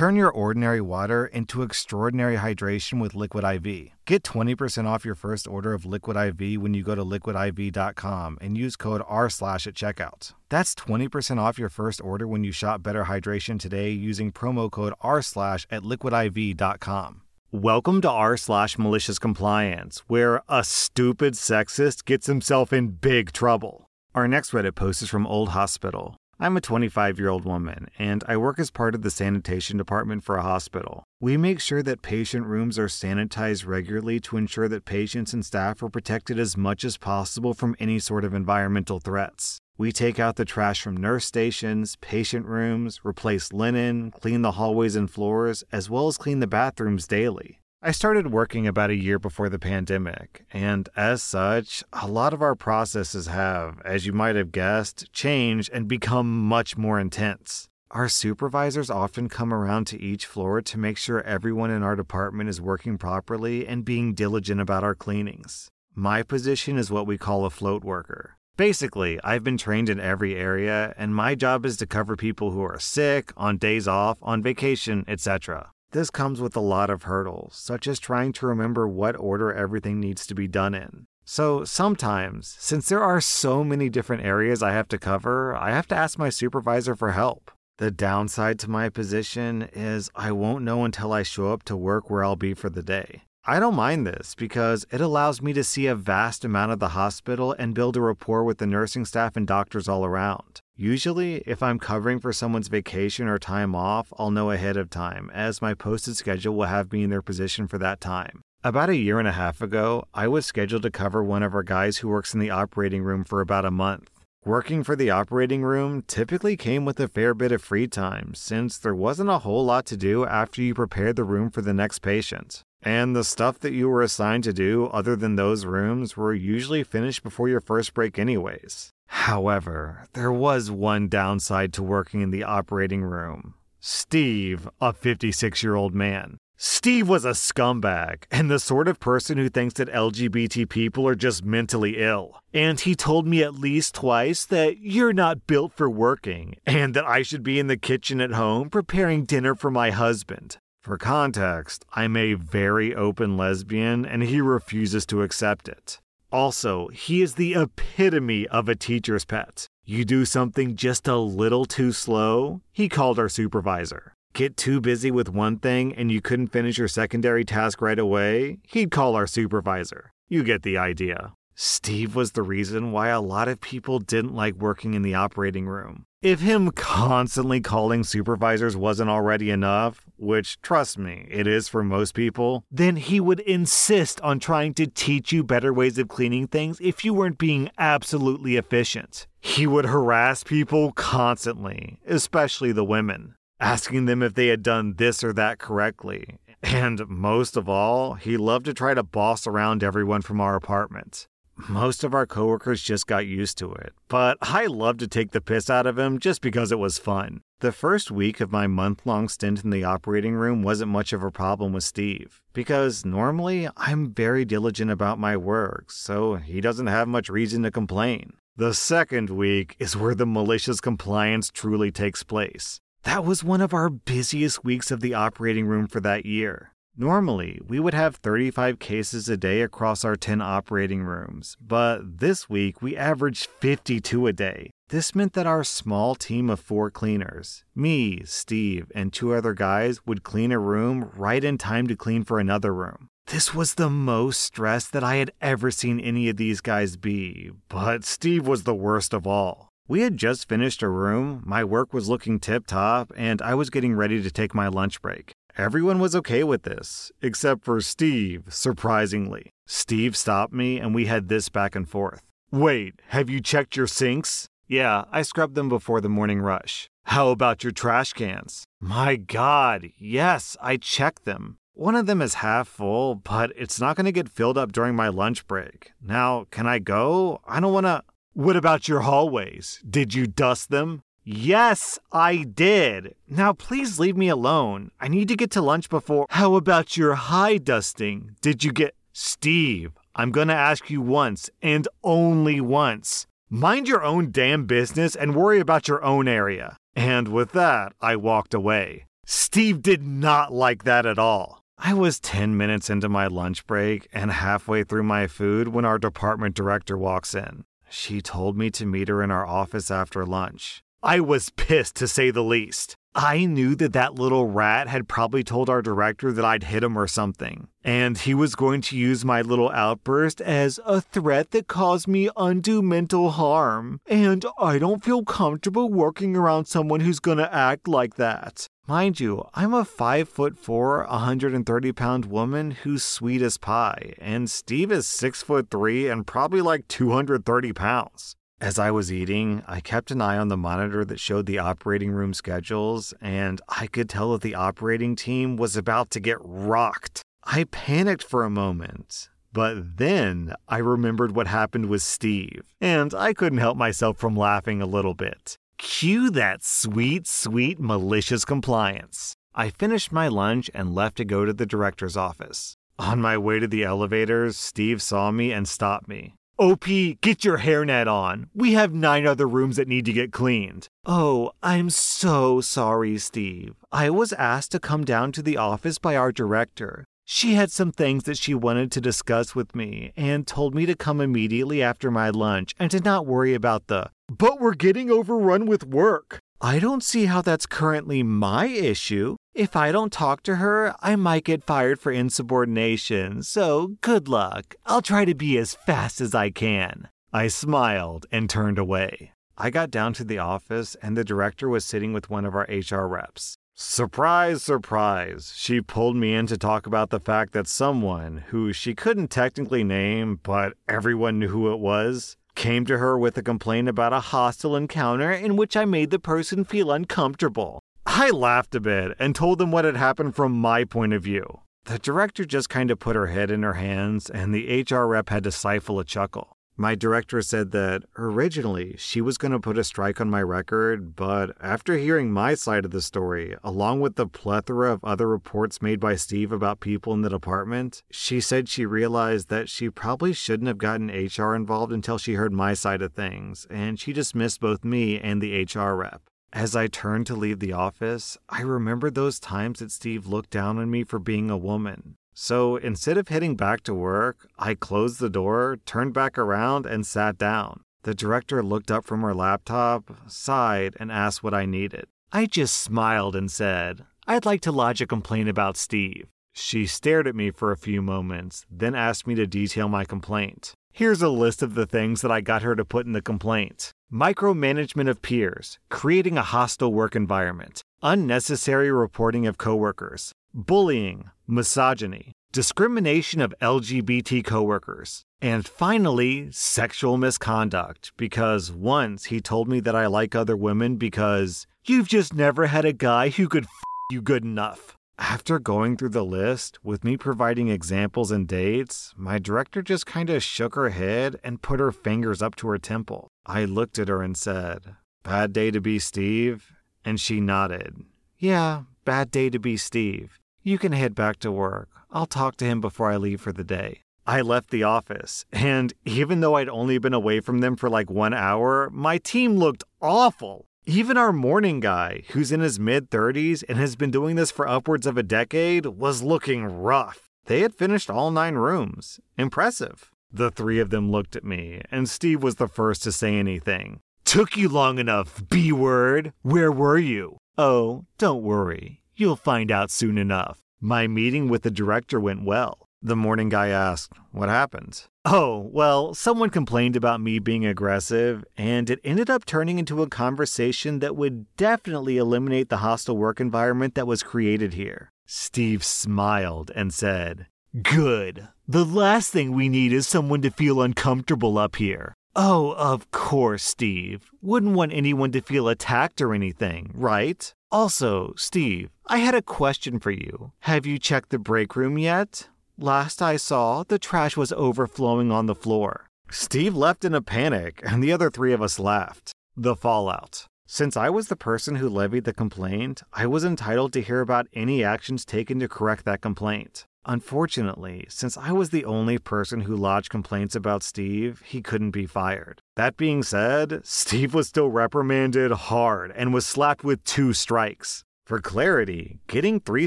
Turn your ordinary water into extraordinary hydration with Liquid IV. Get 20% off your first order of Liquid IV when you go to liquidiv.com and use code R slash at checkout. That's 20% off your first order when you shop Better Hydration today using promo code R slash at liquidiv.com. Welcome to r slash malicious compliance, where a stupid sexist gets himself in big trouble. Our next Reddit post is from Old Hospital. I'm a 25 year old woman, and I work as part of the sanitation department for a hospital. We make sure that patient rooms are sanitized regularly to ensure that patients and staff are protected as much as possible from any sort of environmental threats. We take out the trash from nurse stations, patient rooms, replace linen, clean the hallways and floors, as well as clean the bathrooms daily. I started working about a year before the pandemic, and as such, a lot of our processes have, as you might have guessed, changed and become much more intense. Our supervisors often come around to each floor to make sure everyone in our department is working properly and being diligent about our cleanings. My position is what we call a float worker. Basically, I've been trained in every area, and my job is to cover people who are sick, on days off, on vacation, etc. This comes with a lot of hurdles, such as trying to remember what order everything needs to be done in. So sometimes, since there are so many different areas I have to cover, I have to ask my supervisor for help. The downside to my position is I won't know until I show up to work where I'll be for the day. I don't mind this because it allows me to see a vast amount of the hospital and build a rapport with the nursing staff and doctors all around. Usually, if I'm covering for someone's vacation or time off, I'll know ahead of time, as my posted schedule will have me in their position for that time. About a year and a half ago, I was scheduled to cover one of our guys who works in the operating room for about a month. Working for the operating room typically came with a fair bit of free time, since there wasn't a whole lot to do after you prepared the room for the next patient. And the stuff that you were assigned to do, other than those rooms, were usually finished before your first break, anyways. However, there was one downside to working in the operating room. Steve, a 56 year old man. Steve was a scumbag and the sort of person who thinks that LGBT people are just mentally ill. And he told me at least twice that you're not built for working and that I should be in the kitchen at home preparing dinner for my husband. For context, I'm a very open lesbian and he refuses to accept it. Also, he is the epitome of a teacher's pet. You do something just a little too slow, he called our supervisor. Get too busy with one thing and you couldn't finish your secondary task right away, he'd call our supervisor. You get the idea. Steve was the reason why a lot of people didn't like working in the operating room. If him constantly calling supervisors wasn't already enough, which trust me, it is for most people, then he would insist on trying to teach you better ways of cleaning things if you weren't being absolutely efficient. He would harass people constantly, especially the women, asking them if they had done this or that correctly. And most of all, he loved to try to boss around everyone from our apartment. Most of our coworkers just got used to it, but I loved to take the piss out of him just because it was fun. The first week of my month long stint in the operating room wasn't much of a problem with Steve, because normally I'm very diligent about my work, so he doesn't have much reason to complain. The second week is where the malicious compliance truly takes place. That was one of our busiest weeks of the operating room for that year. Normally, we would have 35 cases a day across our 10 operating rooms, but this week we averaged 52 a day. This meant that our small team of four cleaners, me, Steve, and two other guys, would clean a room right in time to clean for another room. This was the most stressed that I had ever seen any of these guys be, but Steve was the worst of all. We had just finished a room, my work was looking tip top, and I was getting ready to take my lunch break. Everyone was okay with this, except for Steve, surprisingly. Steve stopped me, and we had this back and forth. Wait, have you checked your sinks? Yeah, I scrubbed them before the morning rush. How about your trash cans? My God, yes, I checked them. One of them is half full, but it's not going to get filled up during my lunch break. Now, can I go? I don't want to. What about your hallways? Did you dust them? Yes, I did. Now please leave me alone. I need to get to lunch before. How about your high dusting? Did you get. Steve, I'm gonna ask you once and only once. Mind your own damn business and worry about your own area. And with that, I walked away. Steve did not like that at all. I was 10 minutes into my lunch break and halfway through my food when our department director walks in. She told me to meet her in our office after lunch. I was pissed to say the least. I knew that that little rat had probably told our director that I'd hit him or something, and he was going to use my little outburst as a threat that caused me undue mental harm. And I don't feel comfortable working around someone who's gonna act like that. Mind you, I'm a 5 foot 4, 130 pound woman who's sweet as pie, and Steve is 6 foot 3 and probably like 230 pounds. As I was eating, I kept an eye on the monitor that showed the operating room schedules, and I could tell that the operating team was about to get rocked. I panicked for a moment, but then I remembered what happened with Steve, and I couldn't help myself from laughing a little bit. Cue that sweet, sweet, malicious compliance. I finished my lunch and left to go to the director's office. On my way to the elevators, Steve saw me and stopped me. OP, get your hairnet on. We have nine other rooms that need to get cleaned. Oh, I'm so sorry, Steve. I was asked to come down to the office by our director. She had some things that she wanted to discuss with me and told me to come immediately after my lunch and to not worry about the, but we're getting overrun with work. I don't see how that's currently my issue. If I don't talk to her, I might get fired for insubordination, so good luck. I'll try to be as fast as I can. I smiled and turned away. I got down to the office, and the director was sitting with one of our HR reps. Surprise, surprise. She pulled me in to talk about the fact that someone, who she couldn't technically name, but everyone knew who it was, came to her with a complaint about a hostile encounter in which I made the person feel uncomfortable. I laughed a bit and told them what had happened from my point of view. The director just kind of put her head in her hands, and the HR rep had to stifle a chuckle. My director said that originally she was going to put a strike on my record, but after hearing my side of the story, along with the plethora of other reports made by Steve about people in the department, she said she realized that she probably shouldn't have gotten HR involved until she heard my side of things, and she dismissed both me and the HR rep. As I turned to leave the office, I remembered those times that Steve looked down on me for being a woman. So instead of heading back to work, I closed the door, turned back around, and sat down. The director looked up from her laptop, sighed, and asked what I needed. I just smiled and said, I'd like to lodge a complaint about Steve. She stared at me for a few moments, then asked me to detail my complaint. Here's a list of the things that I got her to put in the complaint micromanagement of peers, creating a hostile work environment, unnecessary reporting of coworkers, bullying, misogyny, discrimination of LGBT coworkers, and finally, sexual misconduct. Because once he told me that I like other women because you've just never had a guy who could f you good enough. After going through the list, with me providing examples and dates, my director just kind of shook her head and put her fingers up to her temple. I looked at her and said, Bad day to be Steve? And she nodded. Yeah, bad day to be Steve. You can head back to work. I'll talk to him before I leave for the day. I left the office, and even though I'd only been away from them for like one hour, my team looked awful. Even our morning guy, who's in his mid 30s and has been doing this for upwards of a decade, was looking rough. They had finished all nine rooms. Impressive. The three of them looked at me, and Steve was the first to say anything. Took you long enough, B word. Where were you? Oh, don't worry. You'll find out soon enough. My meeting with the director went well. The morning guy asked, What happened? Oh, well, someone complained about me being aggressive, and it ended up turning into a conversation that would definitely eliminate the hostile work environment that was created here. Steve smiled and said, Good. The last thing we need is someone to feel uncomfortable up here. Oh, of course, Steve. Wouldn't want anyone to feel attacked or anything, right? Also, Steve, I had a question for you. Have you checked the break room yet? Last I saw, the trash was overflowing on the floor. Steve left in a panic, and the other three of us laughed. The fallout. Since I was the person who levied the complaint, I was entitled to hear about any actions taken to correct that complaint. Unfortunately, since I was the only person who lodged complaints about Steve, he couldn't be fired. That being said, Steve was still reprimanded hard and was slapped with two strikes. For clarity, getting three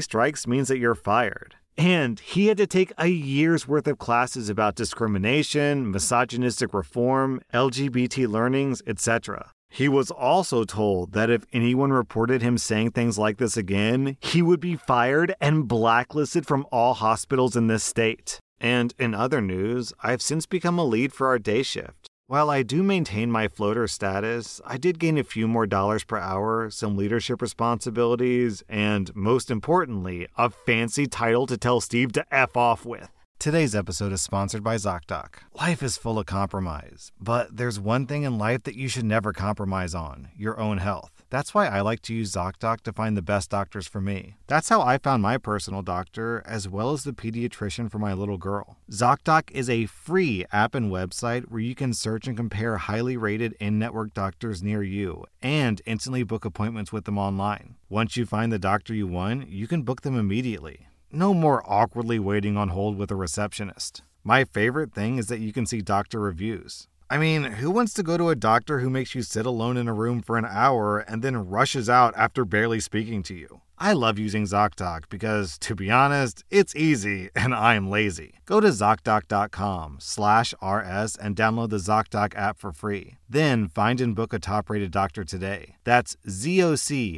strikes means that you're fired. And he had to take a year's worth of classes about discrimination, misogynistic reform, LGBT learnings, etc. He was also told that if anyone reported him saying things like this again, he would be fired and blacklisted from all hospitals in this state. And in other news, I've since become a lead for our day shift. While I do maintain my floater status, I did gain a few more dollars per hour, some leadership responsibilities, and most importantly, a fancy title to tell Steve to F off with. Today's episode is sponsored by ZocDoc. Life is full of compromise, but there's one thing in life that you should never compromise on your own health. That's why I like to use ZocDoc to find the best doctors for me. That's how I found my personal doctor, as well as the pediatrician for my little girl. ZocDoc is a free app and website where you can search and compare highly rated in network doctors near you and instantly book appointments with them online. Once you find the doctor you want, you can book them immediately. No more awkwardly waiting on hold with a receptionist. My favorite thing is that you can see doctor reviews. I mean, who wants to go to a doctor who makes you sit alone in a room for an hour and then rushes out after barely speaking to you? I love using ZocDoc because, to be honest, it's easy and I'm lazy. Go to ZocDoc.com slash RS and download the ZocDoc app for free. Then find and book a top-rated doctor today. That's ZocDoc.com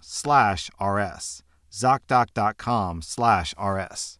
slash RS. ZocDoc.com slash RS.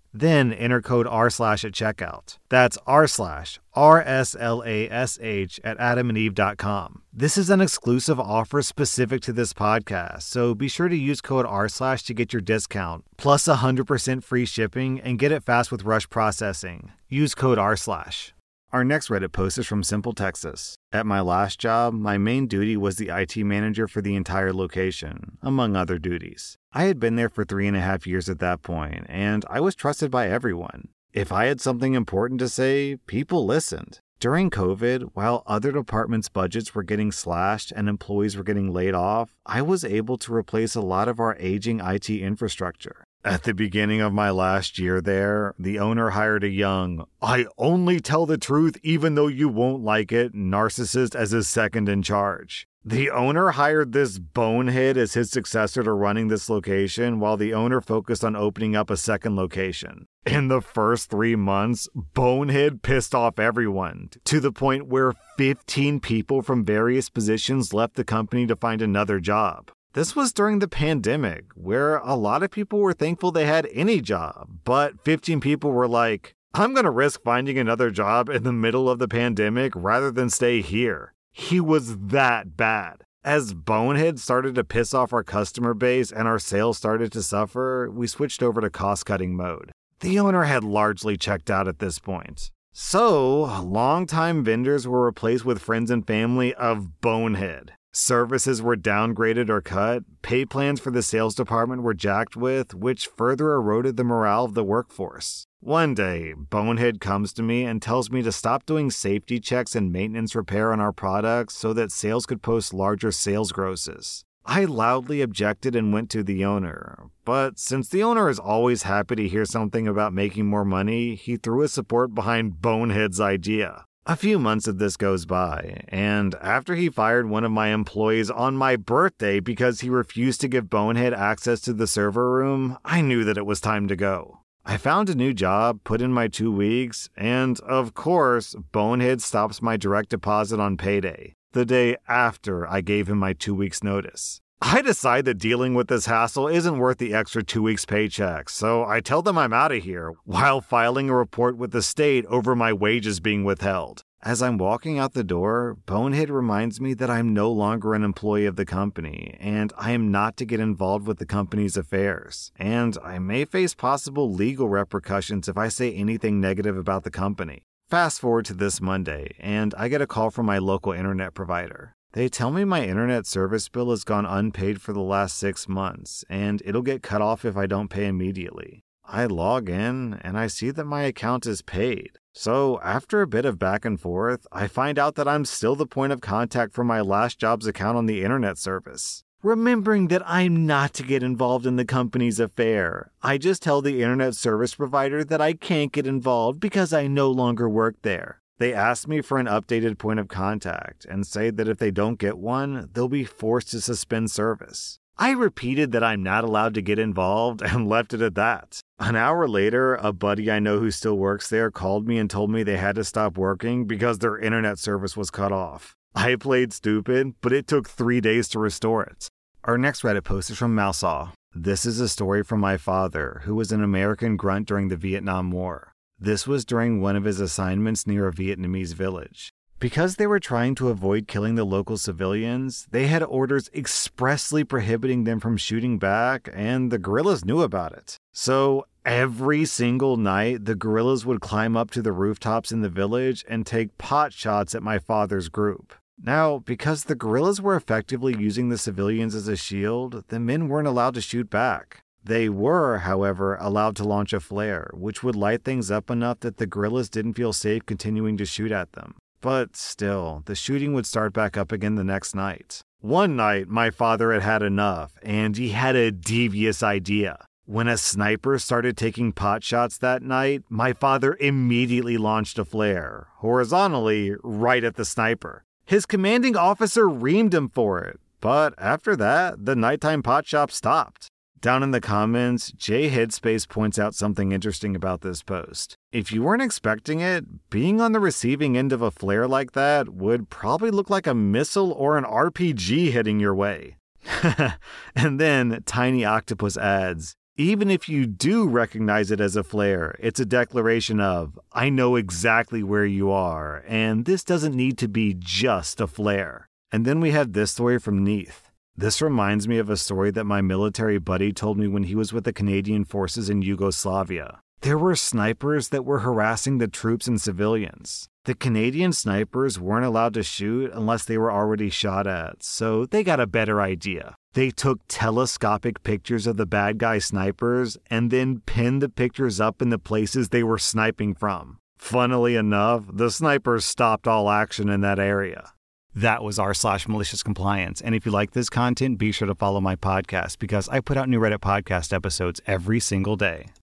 Then enter code R slash at checkout. That's R slash R S L A S H at adamandeve.com. This is an exclusive offer specific to this podcast, so be sure to use code R slash to get your discount, plus 100% free shipping, and get it fast with rush processing. Use code R slash. Our next Reddit post is from Simple, Texas. At my last job, my main duty was the IT manager for the entire location, among other duties. I had been there for three and a half years at that point, and I was trusted by everyone. If I had something important to say, people listened. During COVID, while other departments' budgets were getting slashed and employees were getting laid off, I was able to replace a lot of our aging IT infrastructure. At the beginning of my last year there, the owner hired a young, I only tell the truth even though you won't like it, narcissist as his second in charge. The owner hired this bonehead as his successor to running this location, while the owner focused on opening up a second location. In the first three months, Bonehead pissed off everyone to the point where 15 people from various positions left the company to find another job. This was during the pandemic, where a lot of people were thankful they had any job, but 15 people were like, I'm going to risk finding another job in the middle of the pandemic rather than stay here. He was that bad. As Bonehead started to piss off our customer base and our sales started to suffer, we switched over to cost cutting mode. The owner had largely checked out at this point. So, longtime vendors were replaced with friends and family of Bonehead. Services were downgraded or cut, pay plans for the sales department were jacked with, which further eroded the morale of the workforce. One day, Bonehead comes to me and tells me to stop doing safety checks and maintenance repair on our products so that sales could post larger sales grosses. I loudly objected and went to the owner, but since the owner is always happy to hear something about making more money, he threw his support behind Bonehead's idea. A few months of this goes by, and after he fired one of my employees on my birthday because he refused to give Bonehead access to the server room, I knew that it was time to go. I found a new job, put in my two weeks, and of course, Bonehead stops my direct deposit on payday, the day after I gave him my two weeks' notice. I decide that dealing with this hassle isn't worth the extra two weeks' paycheck, so I tell them I'm out of here while filing a report with the state over my wages being withheld. As I'm walking out the door, Bonehead reminds me that I'm no longer an employee of the company, and I am not to get involved with the company's affairs, and I may face possible legal repercussions if I say anything negative about the company. Fast forward to this Monday, and I get a call from my local internet provider. They tell me my internet service bill has gone unpaid for the last six months, and it'll get cut off if I don't pay immediately. I log in and I see that my account is paid. So, after a bit of back and forth, I find out that I'm still the point of contact for my last job's account on the internet service. Remembering that I'm not to get involved in the company's affair, I just tell the internet service provider that I can't get involved because I no longer work there. They asked me for an updated point of contact and say that if they don't get one, they'll be forced to suspend service. I repeated that I'm not allowed to get involved and left it at that. An hour later, a buddy I know who still works there called me and told me they had to stop working because their internet service was cut off. I played stupid, but it took three days to restore it. Our next Reddit post is from Mousaw. This is a story from my father, who was an American grunt during the Vietnam War. This was during one of his assignments near a Vietnamese village. Because they were trying to avoid killing the local civilians, they had orders expressly prohibiting them from shooting back, and the guerrillas knew about it. So every single night, the guerrillas would climb up to the rooftops in the village and take pot shots at my father's group. Now, because the guerrillas were effectively using the civilians as a shield, the men weren't allowed to shoot back. They were, however, allowed to launch a flare, which would light things up enough that the guerrillas didn't feel safe continuing to shoot at them. But still, the shooting would start back up again the next night. One night, my father had had enough, and he had a devious idea. When a sniper started taking pot shots that night, my father immediately launched a flare, horizontally, right at the sniper. His commanding officer reamed him for it, but after that, the nighttime pot shop stopped. Down in the comments, Jay Headspace points out something interesting about this post. If you weren't expecting it, being on the receiving end of a flare like that would probably look like a missile or an RPG hitting your way. and then Tiny Octopus adds, even if you do recognize it as a flare, it's a declaration of, I know exactly where you are, and this doesn't need to be just a flare. And then we have this story from Neath. This reminds me of a story that my military buddy told me when he was with the Canadian forces in Yugoslavia. There were snipers that were harassing the troops and civilians. The Canadian snipers weren't allowed to shoot unless they were already shot at, so they got a better idea. They took telescopic pictures of the bad guy snipers and then pinned the pictures up in the places they were sniping from. Funnily enough, the snipers stopped all action in that area. That was r slash malicious compliance. And if you like this content, be sure to follow my podcast because I put out new Reddit podcast episodes every single day.